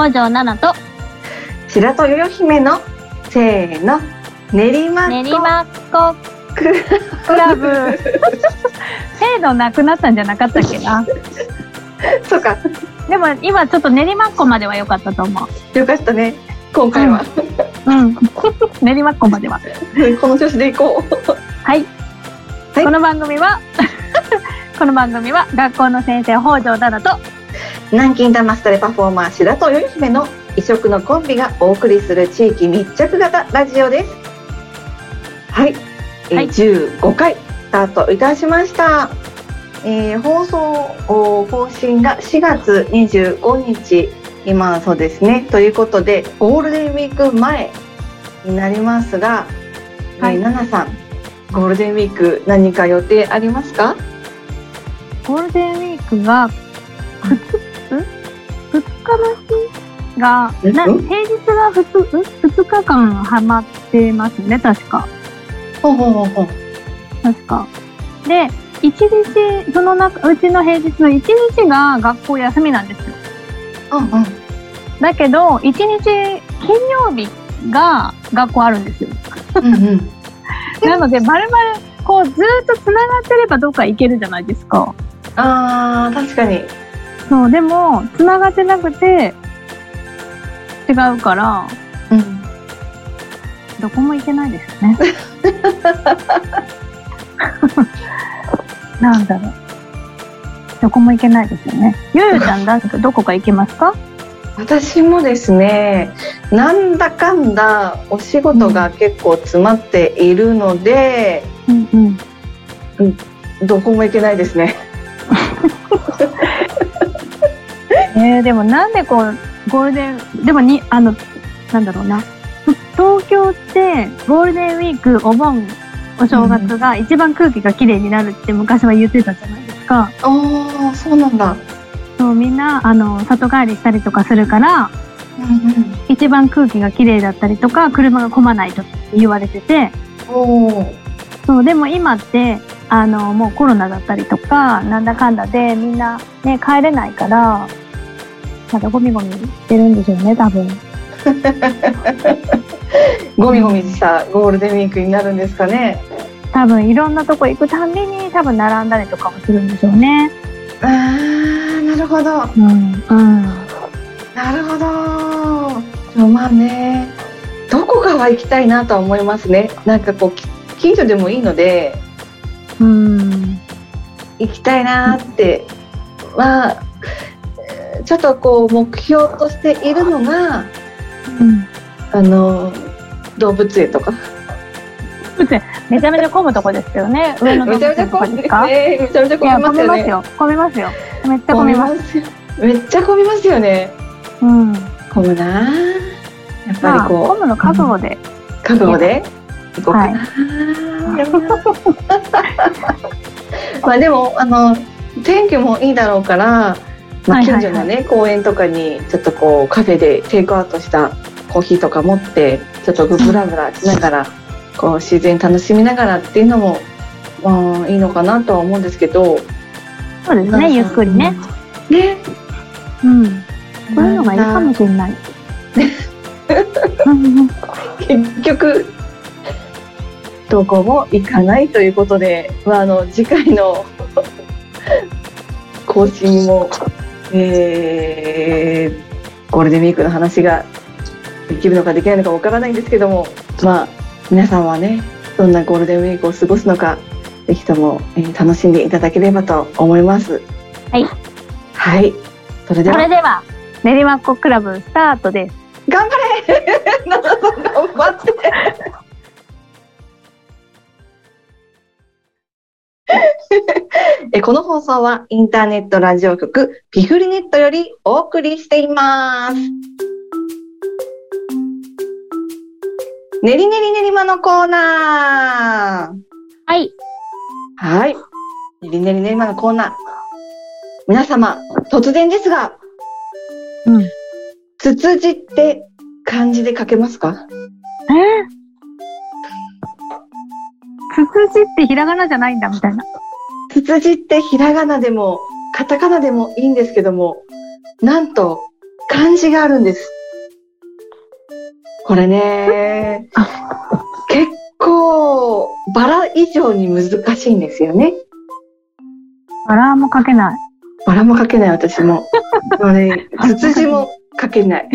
北条奈々と。白戸よよ姫の。せーの。練馬練馬っ子クラブ。制度なくなったんじゃなかったっけな。そうか。でも今ちょっと練馬っ子までは良かったと思う。よかったね。今回は、うん。練馬っ子までは。この調子でいこう。はい、はい。この番組はこの番組は学校の先生北条奈々と南京玉ストレパフォーマー白戸よよ姫の異色のコンビがお送りする地域密着型ラジオです。はい、えーはい。15回スタートいたしました、えー放送お更新が4月25日。今はそうですね。ということでゴールデンウィーク前になりますが、はい。えー、ナナさんゴールデンウィーク何か予定ありますか？ゴールデンウィークが2 日がうん？な平日が 2, 2日間ハマってますね確か。ほうほうほうほう。確か。で一日その中うちの平日の1日が学校休みなんですよ。うんうん。だけど1日金曜日が学校あるんですよ。うんうん。なのでまるまるこうずーっとつながってればどっか行けるじゃないですか。あー確かにそうでもつながってなくて違うからうん。どこも行けないですよね。なんだろう。どこも行けないですよね。ゆゆちゃんだってどこか行けますか？私もですねなんだかんだお仕事が結構詰まっているので、うん。うんどこも行けないですね えー、でもなんでこうゴールデンでもにあのなんだろうな。東京ってゴールデンウィークお盆お正月が一番空気が綺麗になるって昔は言ってたじゃないですか。ああそうなんだ。そうみんなあの里帰りしたりとかするからうん一番空気が綺麗だったりとか車が混まないとって言われてて。おそうでも今ってあのもうコロナだったりとかなんだかんだでみんなね帰れないからまだゴミゴミしてるんでしょうね多分。ゴミゴミしたゴールデンウィークになるんですかね多分いろんなとこ行くたんびに多分並んだりとかもするんでしょうね。あーなるほどうん。うん。なるほどまあねどこかは行きたいなとは思いますねなんかこうき近所でもいいのでうん。行きたいなってまあえーちょっとこう目標としているのがうん。あの動物園とかめちゃめちゃ混むとこですよね。上野動物園とかですか？ねめちゃめちゃ混みますよね混みますよ。混みますよ。めっちゃ混みます。めっちゃ混みますよねうん。混むなやっぱりまあ、こ混むの覚悟で。う覚悟で？行こうかな、まあでもあの天気もいいだろうから、まあ、はいはいはい近所のね、公園とかにちょっとこうカフェでテイクアウトしたコーヒーとか持ってちょっとブラブラしながらこう自然楽しみながらっていうのも、まあ、いいのかなとは思うんですけどそうですね、ゆっくりね。。ねうん。そういうのがいいかもしれない。う ん結局どこも行かないということで、まあ、あの次回の 更新も、えーゴールデンウィークの話ができるのかできないのかわからないんですけどもまあ皆さんはねどんなゴールデンウィークを過ごすのかぜひとも、えー楽しんでいただければと思います。はい。はい。それではそれでは、練馬っ子クラブスタートです。頑張れ 頑張ってえこの放送はインターネットラジオ局ピフリネットよりお送りしています。ねりねりねりまのコーナー。はい。はい。ねりねりねりまのコーナー。皆様、突然ですが、うん。つつじって漢字で書けますか？えー、つつじってひらがなじゃないんだみたいな。つつじってひらがなでもカタカナでもいいんですけどもなんと漢字があるんです。これね、結構、バラ以上に難しいんですよね。バラも書けない。バラも書けない私も。もうね、ツツジも書けない。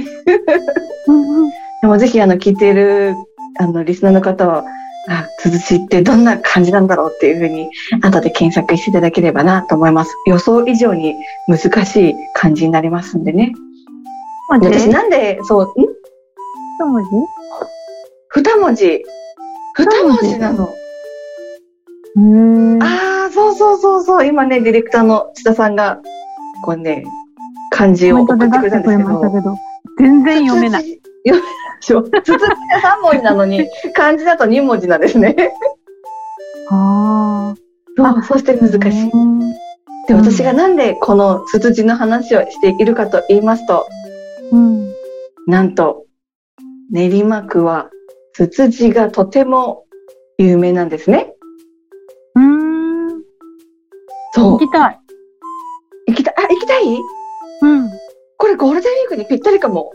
でもぜひあの聞いているあのリスナーの方は、あ、ツツジってどんな感じなんだろうっていうふうに後で検索していただければなと思います。予想以上に難しい漢字になりますんでね。文字私なんで、そう、ん？一文字？二文字。二文字なの。うーん。ああ、そうそうそうそう。今ね、ディレクターの津田さんが、こうね、漢字を送ってくれたんです。けど、全然読めない。読めないでしょ。ツツジが三文字なのに、漢字だと二文字なんですね。あそう、そして難あ。しい。うんで、私がなんでこのツツジの話をしているかと言いますと、うん。なんと、練馬区はツツジがとても有名なんですね。うーん。そう。行きたい。行きたい、あ、行きたい？うん。これゴールデンウィークにぴったりかも。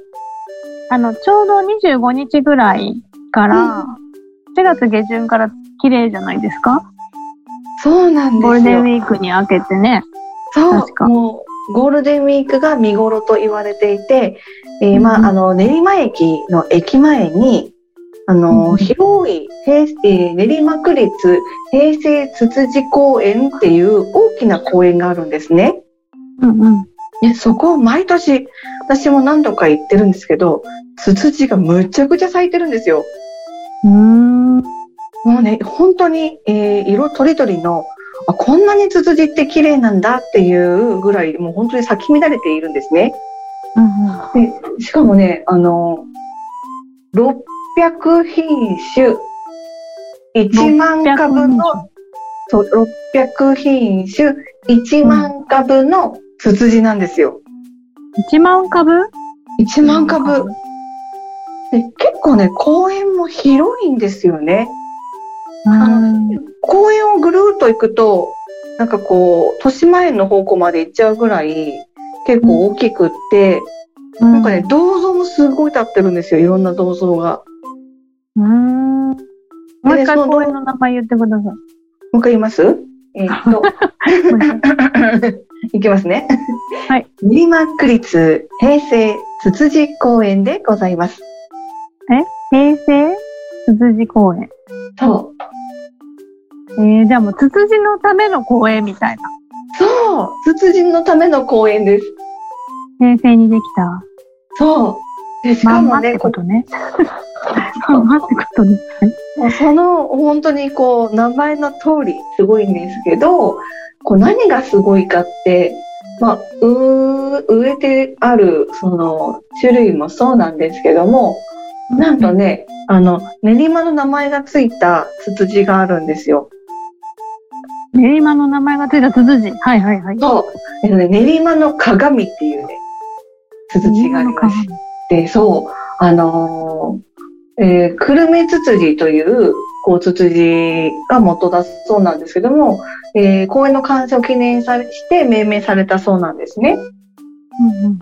あの、ちょうど25日ぐらいから、4月下旬から綺麗じゃないですか？そうなんですよ。ゴールデンウィークに明けてね。そう確かもうゴールデンウィークが見頃と言われていて、えーまうんあ、あの、練馬駅の駅前に、あの、うん広い平、えー練馬区立平成つつじ公園っていう大きな公園があるんですね。うんうん。でそこを毎年、私も何度か行ってるんですけど、ツツジがむちゃくちゃ咲いてるんですよ。うーん。もうね、本当に、えー色とりどりの、あこんなにツツジって綺麗なんだっていうぐらい、もう本当に咲き乱れているんですね。うんうん。で、しかもね、あの、600品種、1万株の、そう、600品種、1万株のツツジなんですよ。1万株？1万株。で結構ね、公園も広いんですよね。うん。公園をぐるーっと行くと、なんかこう、豊島園の方向まで行っちゃうぐらい、結構大きくって、なんかね、銅像もすごい立ってるんですよ。いろんな銅像が。うん。もう一回公園の名前言ってください。もう一回言います？えーっと、いきますね。はい。練馬区立平成つつじ公園でございます。平成つつじ公園。そう。えー、じゃあもう、つつじのための公園みたいな。そう。つつじのための公園です。平成にできた。そう。でしまんまっかもね、てことね。まんまってことね。その本当にこう名前の通りすごいんですけど、こう何がすごいかって、まあ、う植えてあるその種類もそうなんですけども、なんとね、あの練馬の名前がついたツツジがあるんですよ。練馬の名前がついたつつじ。はいはいはい。そう、えっとね、練馬の鏡っていうね、ツツジがありまして、そう、あのーえー、クルメツツジという、こう、ツツジが元だそうなんですけども、えー、公園の完成を記念されして命名されたそうなんですね。うんうん。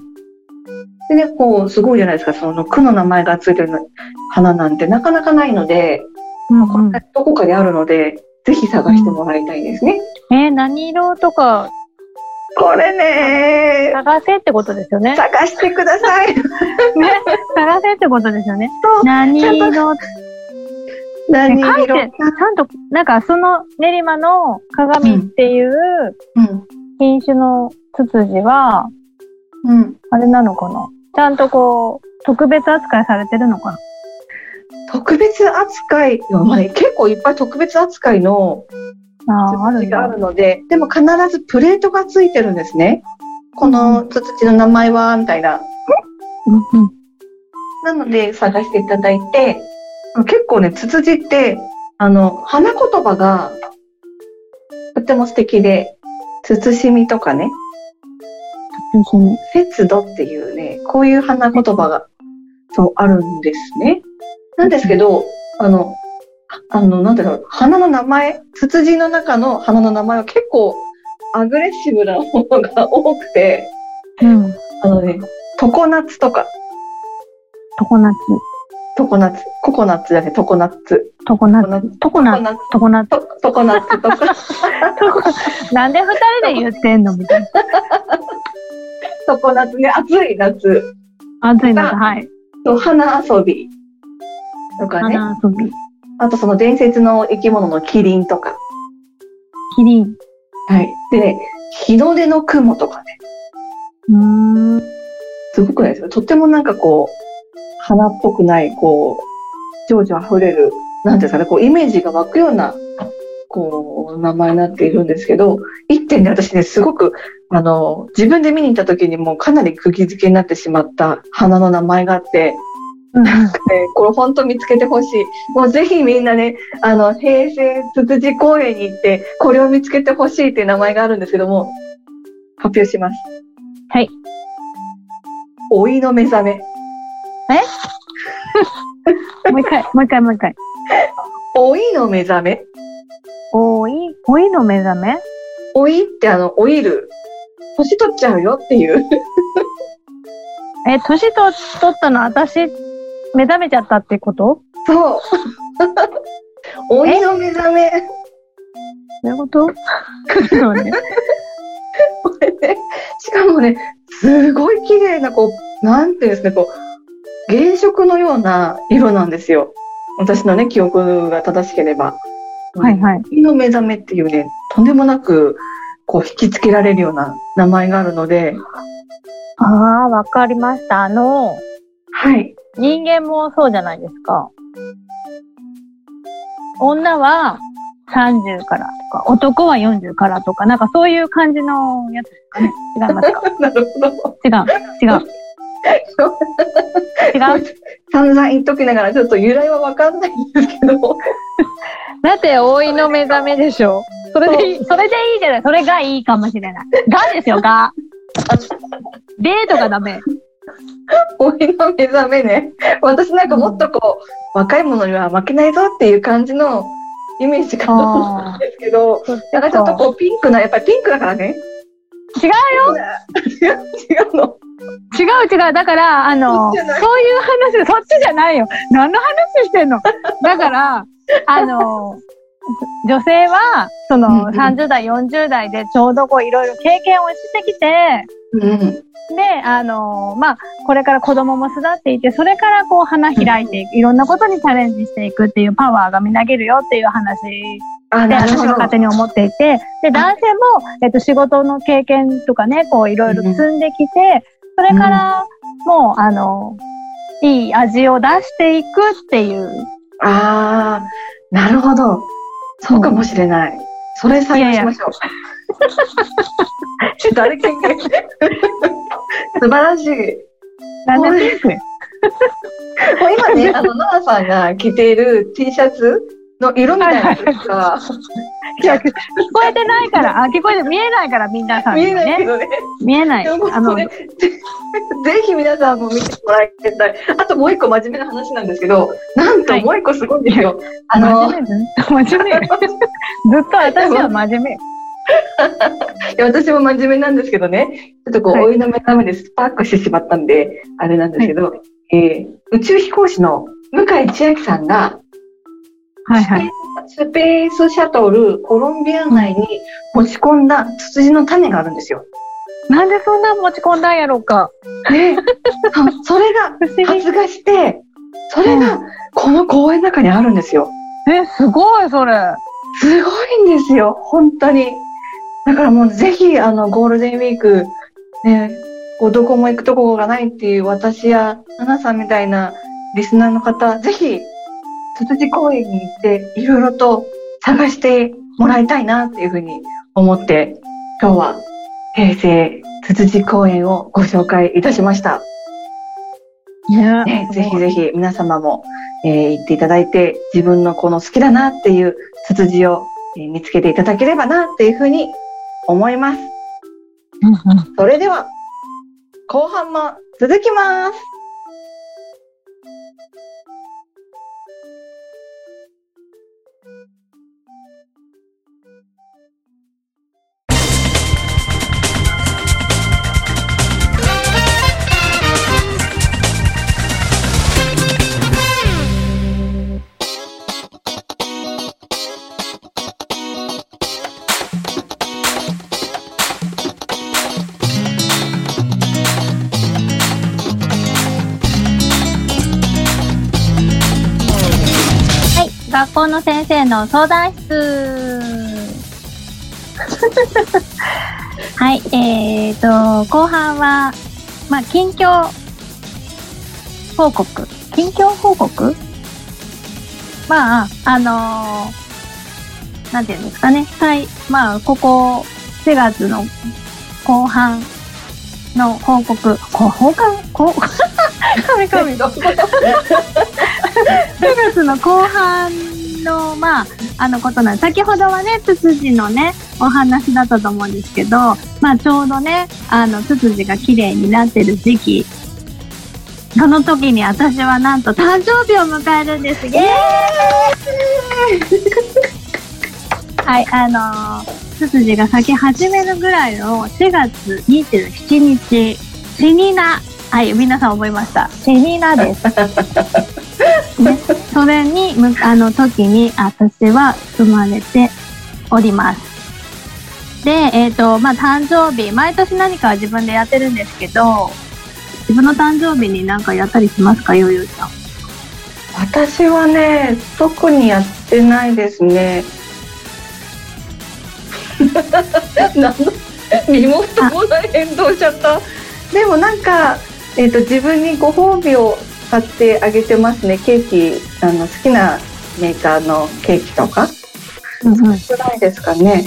でね、こう、すごいじゃないですか、その区の名前がついてる花なんてなかなかないので、うんうん、どこかにあるので、ぜひ探してもらいたいですね。えー、何色とか？これね探せってことですよね。探してください。ね、探せってことですよね。そう何色、何書いて、色ちゃんと、なんかその練馬の鏡っていううん。品種のツツジは、うん。あれなのかな？ちゃんとこう、特別扱いされてるのかな？特別扱い、まあね、結構いっぱい特別扱いのツツジがあ。るので、でも必ずプレートがついてるんですね。このツツジの名前は、みたいな。うんうんなので探していただいて、結構ね、ツツジって、あの、花言葉がとても素敵で、つつしみとかね、節度っていうね、こういう花言葉が、そう、あるんですね。なんですけど、あの、あの、なんだろう、花の名前、ツツジの中の花の名前は結構アグレッシブなものが多くて、うん。あのね、常夏とか、常夏。常夏、ココナッツじゃなくて常夏。常夏。常夏。常夏。夏。常夏。と常夏とか、なんで二人で言ってんのみたいな。常夏ね、暑い夏。暑い夏、はい。と花遊びとかね。花遊び。あとその伝説の生き物のキリンとか。キリン。はい。でね、日の出の雲とかね。うーん。すごくないですか？とってもなんかこう、花っぽくない、こう、情緒あふれる、なんていうんですかね、こう、イメージが湧くような、こう、名前になっているんですけど、一点で私ね、すごく、あの、自分で見に行った時にもうかなり釘付けになってしまった花の名前があって、うんうんえーこれ本当見つけてほしい。もうぜひみんなね、あの、平成つつじ公園に行って、これを見つけてほしいっていう名前があるんですけども、発表します。はい。老いの目覚め。もう一回、もう一回、もう一回。老いの目覚め？おい、おいの目覚め？老いってあの、老いる。年取っちゃうよっていう。え、年と取ったの私、目覚めちゃったってこと？そう。老いの目覚め。どういうこと？そうね。これねしかもね、すごい綺麗な、こう、なんていうんですかね、こう、原色のような色なんですよ。私のね、記憶が正しければ。はいはい。老いの目覚めっていうね、とんでもなく、こう、引きつけられるような名前があるので、ああ、わかりました。あの、はい。人間もそうじゃないですか。女は30からとか、男は40からとか、なんかそういう感じのやつですかね。違いますか？なるほど。違う。違う。違う？散々言っときながら、ちょっと由来はわかんないんですけど、だって、老いの目覚めでしょ。それでいい、それでいいじゃない。それがいいかもしれない。がですよ、が。でとかダメ。老いの目覚めね。私なんかもっとこう、若い者には負けないぞっていう感じのイメージがあるんですけど、なんかちょっとこうピンクな、やっぱりピンクだからね。違うよ違う、違うの？違う違う。だから、あの、そういう話、そっちじゃないよ。何の話してんの？だから、あの、女性は、そうんの、うん30代、40代でちょうどこう、いろいろ経験をしてきて、うん。で、あの、まあ、これから子供も育っていて、それからこう、花開いていく、いろんなことにチャレンジしていくっていうパワーがみなげるよっていう話あ、で、なるほど。私は勝手に思っていて、で、男性も、えっと、仕事の経験とかね、こう、いろいろ積んできて、それから、もう、あの、いい味を出していくっていう。ああ、なるほど。そうかもしれない。それ採用しましょう。誰権限素晴らしい。なんでピンクやもう今ね、あの、奈々さんが着ている T シャツの色みたいなやつがいや聞こえてないから、あ、聞こえて、見えないから、みんなさんね。えないけどね。見えない。あの、ぜぜひ皆さんも見てもらいたい。あともう一個真面目な話なんですけど、なんとはいもう一個すごいんですよ。あの、真面目？ずっと私は真面目。いや私も真面目なんですけどね、ちょっとこう、はいお湯の目覚めでスパークしてしまったんで、あれなんですけど、えー宇宙飛行士の向井千秋さんが、はいはい。スペースシャトルコロンビア内に持ち込んだツツジの種があるんですよ。なんでそんな持ち込んだんやろうか。で、そそれが。発芽して、それがこの公園の中にあるんですよ。え、すごい、それ。すごいんですよ、本当に。だからもうぜひ、あの、ゴールデンウィーク、ね、こうどこも行くとこがないっていう私や、ナナさんみたいなリスナーの方、ぜひ、つつじ公園に行って、いろいろと探してもらいたいなっていうふうに思って、今日は平成つつじ公園をご紹介いたしました。ねね、ぜひぜひ皆様も、えー行っていただいて、自分のこの好きだなっていうツツジを、えー見つけていただければなっていうふうに思います。それでは、後半も続きます。先生の相談室。はい、えーと、後半は、まあ、近況報告。近況報告？まあ、あのーなんていうんですかね。はい。まあ、ここ、4月の後半の報告。こ後半こう、神々。4月の後半の、まあ、あのことなんです。先ほどはね、ツツジのね、お話だったと思うんですけど、まあ、ちょうどね、あの、ツツジが綺麗になってる時期。その時に私はなんと誕生日を迎えるんです。イエーイはい、あのー、ツツジが咲き始めるぐらいの4月27日、シニナ。はい、皆さん覚えました。シニナです。ね、それに、あの時に私は生まれております。で、えっ、と、まあ、誕生日、毎年何かは自分でやってるんですけど、自分の誕生日に何かやったりしますか、よよちゃん？私はね特にやってないですね 何の身も蓋もない変動しちゃったでもなんか、えー、と自分にご褒美を買ってあげてますね。ケーキあの好きなメーカーのケーキとか。少ないですかね。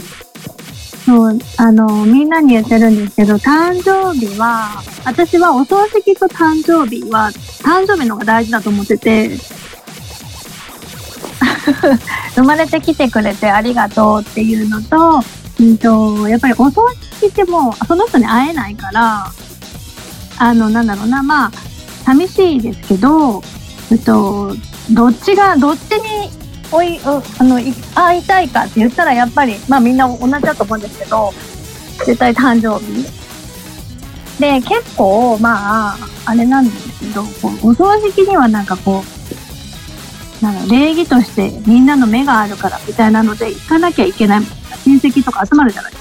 そう、あの、みんなに言ってるんですけど、誕生日は、私はお葬式と誕生日は、誕生日の方が大事だと思ってて、生まれてきてくれてありがとうっていうのと、うんと、やっぱりお葬式ってもう、その人に会えないから、あの、なんだろうな、まあ、寂しいですけど、えっと、どっちが、どっちにおい、おあの、い会いたいかって言ったらやっぱり、まあみんな同じだと思うんですけど、絶対誕生日。で、結構、まあ、あれなんですけど、こうお葬式にはなんかこう、なんだ礼儀としてみんなの目があるからみたいなので行かなきゃいけない親戚とか集まるじゃないですか。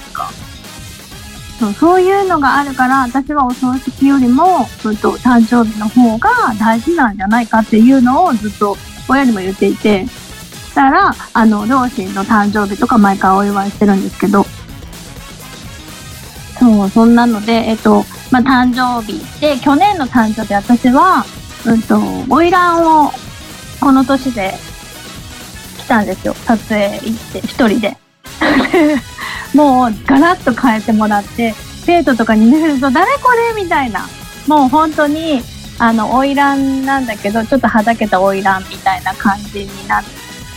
そうそういうのがあるから、私はお葬式よりも、うんと、誕生日の方が大事なんじゃないかっていうのをずっと親にも言っていて、したら、あの、両親の誕生日とか毎回お祝いしてるんですけど、そう、そんなので、えっと、まあ、誕生日で、去年の誕生日、私は、うんと、花魁を、この年で、来たんですよ。撮影行って、一人で。もう、ガラッと変えてもらって、生徒とかに見せると、誰これみたいな。もう本当に、あの、花魁なんだけど、ちょっとはだけた花魁みたいな感じになっ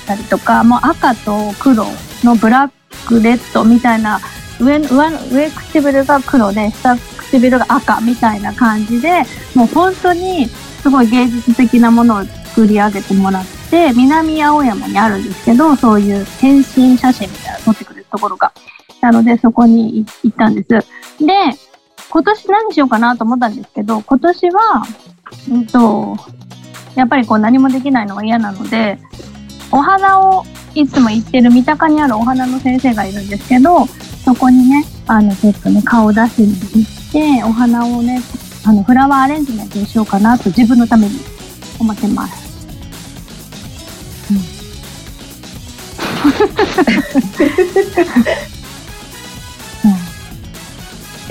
たりとか、もう赤と黒のブラックレッドみたいな、上、上、上唇が黒で、下唇が赤みたいな感じで、もう本当にすごい芸術的なものを作り上げてもらって、南青山にあるんですけど、そういう変身写真みたいなの撮ってくれるところが。なので、そこに行ったんです。で、今年何しようかなと思ったんですけど、今年は、うんと、やっぱりこう何もできないのが嫌なので、お花をいつも行ってる三鷹にあるお花の先生がいるんですけど、そこにね、あの、ちょっとね、顔出しに行って、お花をね、あの、フラワーアレンジメントにしようかなと自分のために思ってます。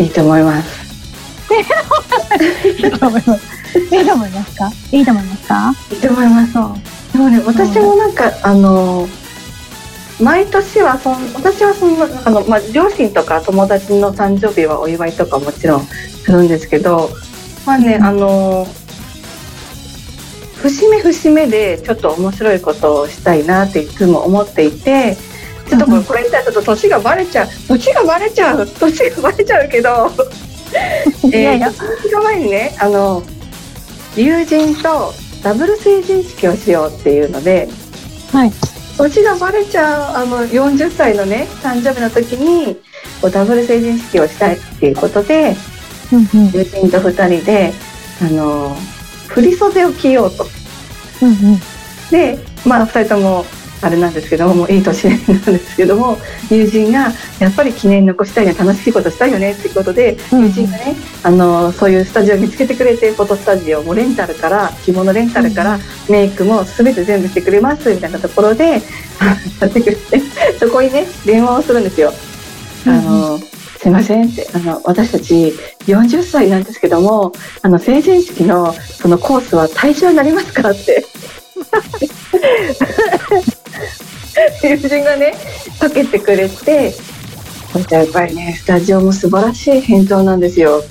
いいと思いますいいと思います。いいと思いますか？いいと思いますかいいと思いますそう。でもね私もなんかあの毎年はそん私はそんなあの、まあ、両親とか友達の誕生日はお祝いとかもちろんするんですけどまあね、うんあの節目節目でちょっと面白いことをしたいなっていつも思っていてちょっとこれ,、言ったらちょっと年がバレちゃう年がバレちゃう年がバレちゃうけど いやいやえー、前にねあの友人とダブル成人式をしようっていうのではい。年がバレちゃうあの40歳のね誕生日の時にこうダブル成人式をしたいっていうことでうんうん。友人と2人であの振り袖を着ようと。うんうん。でまあ2人ともあれなんですけどももういい年なんですけども友人がやっぱり記念残したいね楽しいことしたいよねっていうことで、友人がねあのそういうスタジオを見つけてくれてフォトスタジオもレンタルから着物レンタルから、メイクも全て全部してくれますみたいなところで やってくれてそこにね電話をするんですよ。あの、すいませんってあの私たち40歳なんですけどもあの成人式のそのコースは対象になりますかって 友人がねかけてくれてやっぱりねスタジオも素晴らしい返答なんですよ。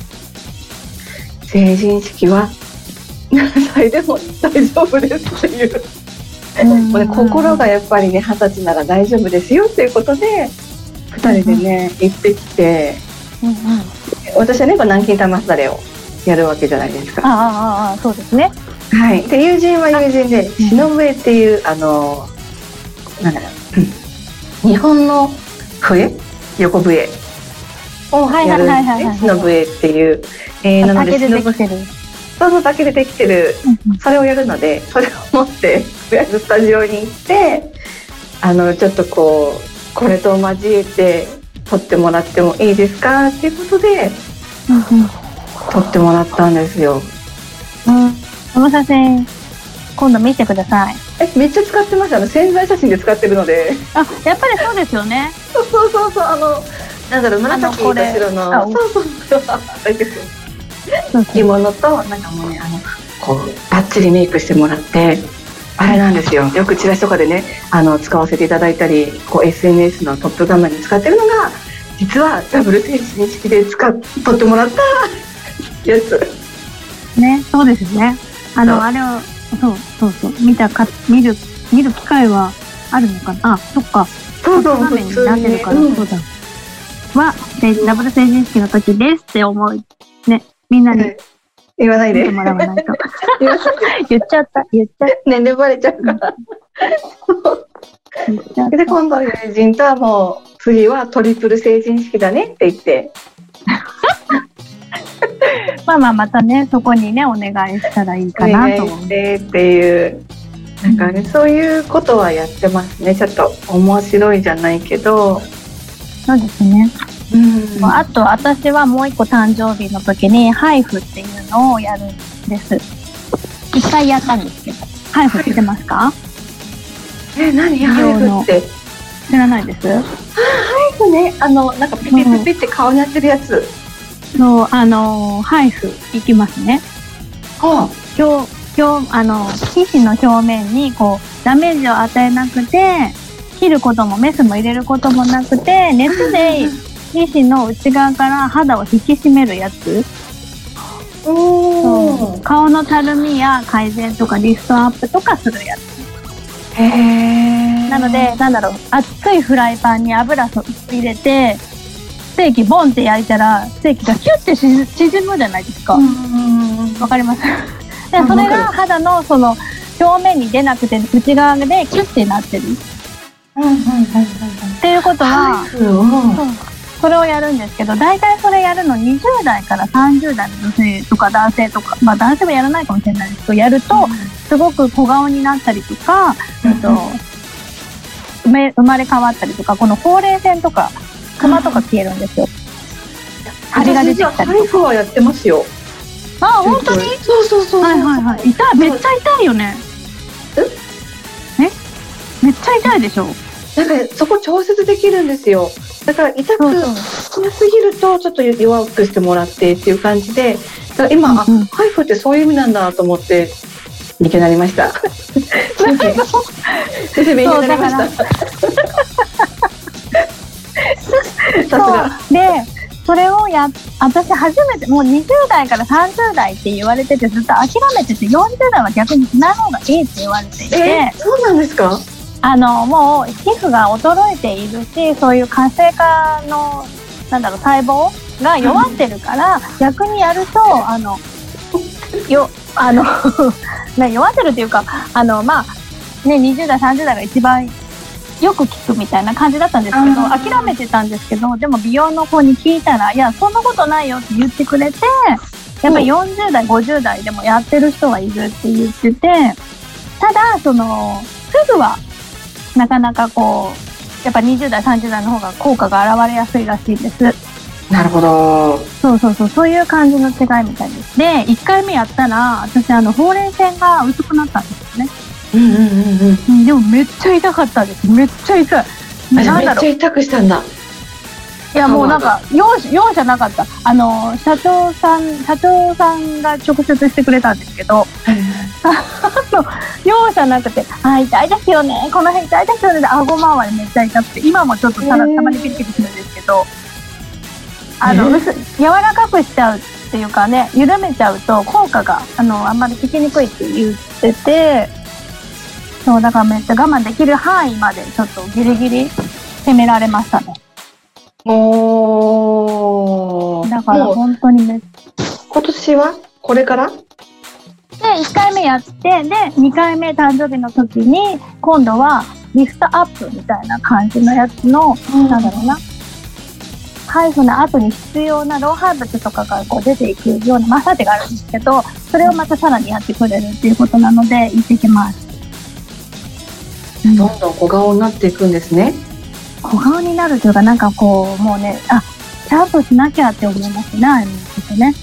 成人式は？何歳でも大丈夫ですっていう。もうね、心がやっぱりね二十歳なら大丈夫ですよっていうことで2人でね、行ってきて、うんうん、私はね南京玉すだれをやるわけじゃないですか。ああああそうですね。はい、で友人は友人で篠笛っていうあのなんだろう日本の笛？横笛。をや笛っていう、えー、なので篠笛そうそう竹でできてる、それをやるのでそれを持ってとりあえずスタジオに行ってあのちょっとこうこれと交えて撮ってもらってもいいですか？っていうことで、撮ってもらったんですよ。うん、この写真今度見てください。え、めっちゃ使ってます。あの潜在写真で使ってるので。あ、やっぱりそうですよね。そうそうそうそう、あの、なんだろう、紫と白の。そうそうそう。着物と、なんかもうね、あの、こう、バッチリメイクしてもらって。あれなんですよ。よくチラシとかでね、あの、使わせていただいたり、こう、SNS のトップ画面に使ってるのが。実はダブル成人式で使っ、撮ってもらった。やつ。ね、そうですね。あの、あれを、そうそうそう、見たか、見る、見る機会はあるのかな？あ、そっか。そうそう、画面になってるから、そうだ。は、ダブル成人式の時ですって思う。ね、みんなに。言わないで。もらわないと。言っちゃった、言っちゃった。年齢バレちゃうから。で、今度友人とはもう、次はトリプル成人式だねって言って。まあまあまたねそこにねお願いしたらいいかなと。思ってっていうなんかねそういうことはやってますねちょっと面白いじゃないけど。そうですね。うん、あと私はもう一個誕生日の時にハイフっていうのをやるんです。一回やったんですけど。ハイフ知ってますか？え何？ハイフって？知らないです。ハイフね。あのなんかピピピピって顔にやってるやつ、うんそう、あのー、ハイフいきますね。はあ、今日、今日、あの、皮脂の表面に、こう、ダメージを与えなくて、切ることもメスも入れることもなくて、熱で 皮脂の内側から肌を引き締めるやつ。そう顔のたるみや改善とかリストアップとかするやつ。へえ。なので、なんだろう、熱いフライパンに油入れて、ステーキボンって焼いたらステーキがキュッて縮むじゃないですか。わかります？でそれが肌のその表面に出なくて内側でキュッてなってる。っていうことは、それをやるんですけど大体それやるの20代から30代の女性とか男性とか、まあ、男性もやらないかもしれないですけどやるとすごく小顔になったりとか、うんと生まれ変わったりとかこのほうれい線とかクマとか消えるんですよ。張りが出てきたり。ハイフはやってますよ。あ、本当に？そうそうそう。はいはいはい。痛い、めっちゃ痛いよね。え？めっちゃ痛いでしょなんか、そこ調節できるんですよ。だから、痛く強すぎると、ちょっと弱くしてもらってっていう感じで。だから今、あ、ハイフってそういう意味なんだと思って。勉強になりました。先生勉強になりました。そう。でそれをや私初めてもう20代から30代って言われててずっと諦めてて40代は逆にしない方がいいって言われて。いて、えー、そうなんですか？あのもう皮膚が衰えているしそういう活性化のなんだろう細胞が弱ってるから、うん、逆にやるとあのよあの 弱ってるっていうかあのまあね20代30代が一番よく聞くみたいな感じだったんですけど諦めてたんですけどでも美容の子に聞いたら「いやそんなことないよ」って言ってくれてやっぱり40代50代でもやってる人はいるって言っててただそのすぐはなかなかこう、やっぱ20代、30代の方が効果が現れやすいらしいです。なるほど。そうそうそう、そういう感じの違いみたいです。で、1回目やったら、私、あの、ほうれい線が薄くなったんですよね。うんうんうんうん。うんでもめっちゃ痛かったです。めっちゃ痛い。あじゃあなんだろう。めっちゃ痛くしたんだ。いや、もうなんか、容赦、容赦なかった。あの、社長さん、社長さんが直接してくれたんですけど、容赦なくて、あ、痛いですよね。この辺痛いですよね。で顎周りめっちゃ痛くて、今もちょっとたたまにピリピリするんですけど、あの、ね薄柔らかくしちゃうっていうかね、緩めちゃうと効果が、あの、あんまり効きにくいって言ってて、そう、だからめっちゃ我慢できる範囲までちょっとギリギリ攻められましたね。おー。だから本当にめっ今年はこれから？で、1回目やって、で、2回目誕生日の時に、今度はリフトアップみたいな感じのやつの、なんだろうな。ハイフの後に必要な老廃物とかがこう出ていくようなマッサージがあるんですけど、それをまたさらにやってくれるっていうことなので、行ってきます。うんどんどん小顔になっていくんですね。小顔になるというか、なんかこう、もうね、あ、ちゃんとしなきゃって思いますね、ああいうの聞くとね。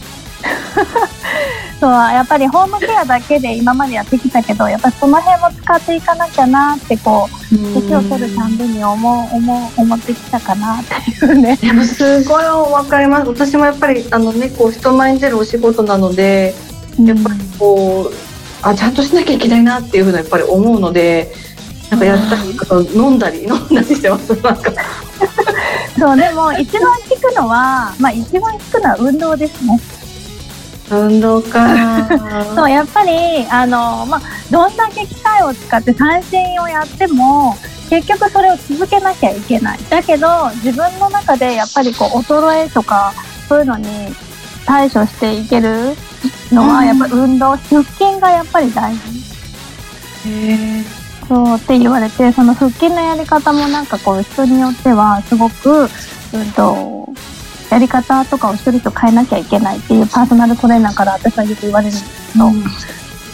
そう、やっぱりホームケアだけで今までやってきたけど、やっぱりその辺も使っていかなきゃなって、こう、年を取るたんびに思う、思う、思ってきたかなっていうね。でもすごいわかります。私もやっぱりあのねこう人前に出るお仕事なので、やっぱりこうあちゃんとしなきゃいけないなっていうふうなやっぱり思うので、なんかやったり飲んだり飲んだりしてます。なんかそう、でも一番効くのは、まあ一番効くのは運動ですね。運動か。そう、やっぱり、あの、まあ、どんだけ機械を使って三振をやっても、結局それを続けなきゃいけない。だけど、自分の中でやっぱりこう、衰えとか、そういうのに対処していけるのは、うんやっぱり運動、腹筋がやっぱり大事。へーそうって言われて、その腹筋のやり方もなんかこう、人によっては、すごく、うんと、やり方とかを一人と変えなきゃいけないっていうパーソナルトレーナーから私はよく言われるんですけど、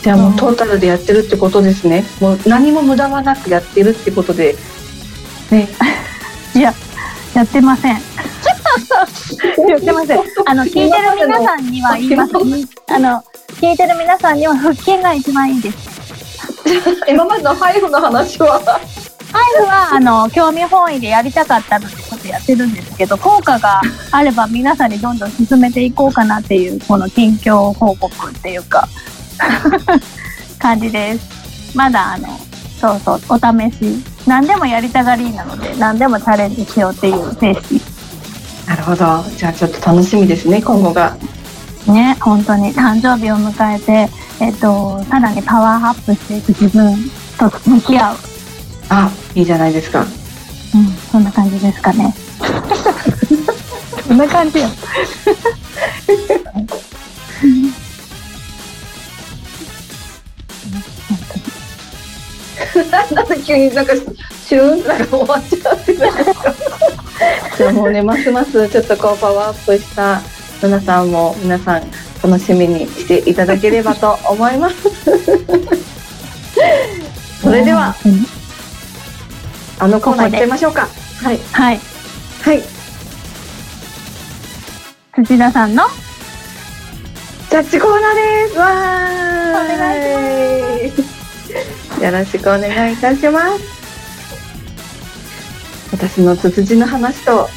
じゃあもうトータルでやってるってことですね。もう何も無駄はなくやってるってことで。ね。いや、やってません。やってません。あの、聞いてる皆さんには言います。あの、聞いてる皆さんには腹筋が一番いいです。今までのハイフの話は。ハイフは、あの、興味本位でやりたかったので、ちょっとやってるんですけど、効果があれば皆さんにどんどん進めていこうかなっていう、この近況報告っていうか、感じです。まだ、あの、そうそう、お試し。何でもやりたがりなので、何でもチャレンジしようっていう精神。なるほど。じゃあちょっと楽しみですね、今後が。ね、本当に誕生日を迎えて、えっと、さらにパワーアップしていく自分と向き合う。あ、いいじゃないですか。うん、そんな感じですかね。そんな感じよ。なんで 急になんかシューンなんか終わっちゃってないですか。もうねますますちょっとこうパワーアップした皆さんも皆さん楽しみにしていただければと思います。それではうんあのコーナー行っちゃいましょうか。はいはい。はい。土田さんの？ジャッジコーナーです。わーお願いします。よろしくお願いいたします。私のツツジの話と、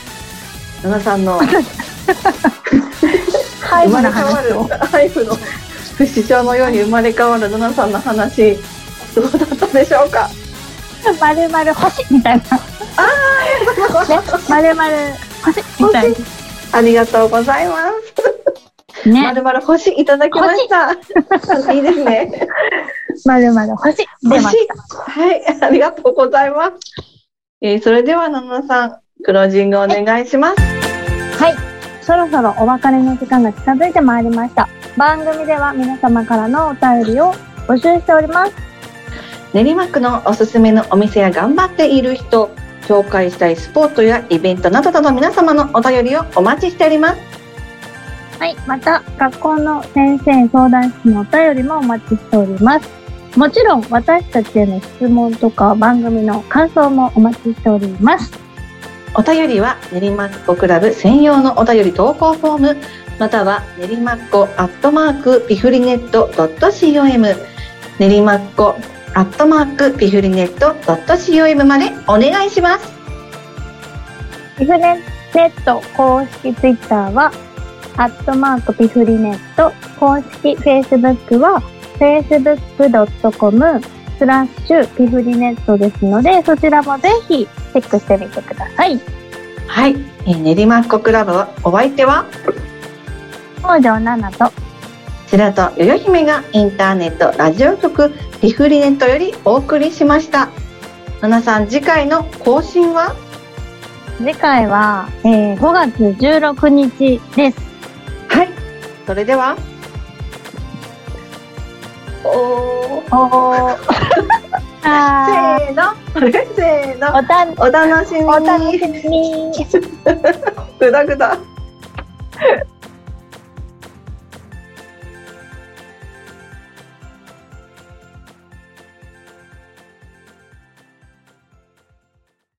ナナさんの ハイ生まブのれ変わる話を。ハイフの不死鳥のように生まれ変わるナナさんの話、どうだったでしょうか？まるまる星みたいな。ね、まるまる星みたいありがとうございます。まるまる星いただきました。いいですね。まるまる星。はい、ありがとうございます。えーそれでは、ナナさん、クロージングお願いします。はい。そろそろお別れの時間が近づいてまいりました。番組では皆様からのお便りを募集しております。練馬区のおすすめのお店や頑張っている人、紹介したいスポットやイベントなどなど皆様のお便りをお待ちしております。はい。また、学校の先生相談室のお便りもお待ちしております。もちろん私たちへの質問とか番組の感想もお待ちしております。お便りは練馬っ子クラブ専用のお便り投稿フォームまたは練馬っ子アットマークピフリネット .com 練馬っ子アットマークピフリネット .com までお願いします。ピフネネット公式ツイッターは、アットマークピフリネット、公式フェイスブックは、facebook.com スラッシュピフリネットですので、そちらもぜひチェックしてみてください。はい、えー練馬っ子クラブはお相手は？北条奈々と、白とよよ姫がインターネットラジオ局ピフリネットよりお送りしました。ななさん次回の更新は？次回は、えー5月16日です。はい。それではおーおせーの。せーのーおたお楽しみに。お楽しみに。ぐだぐだ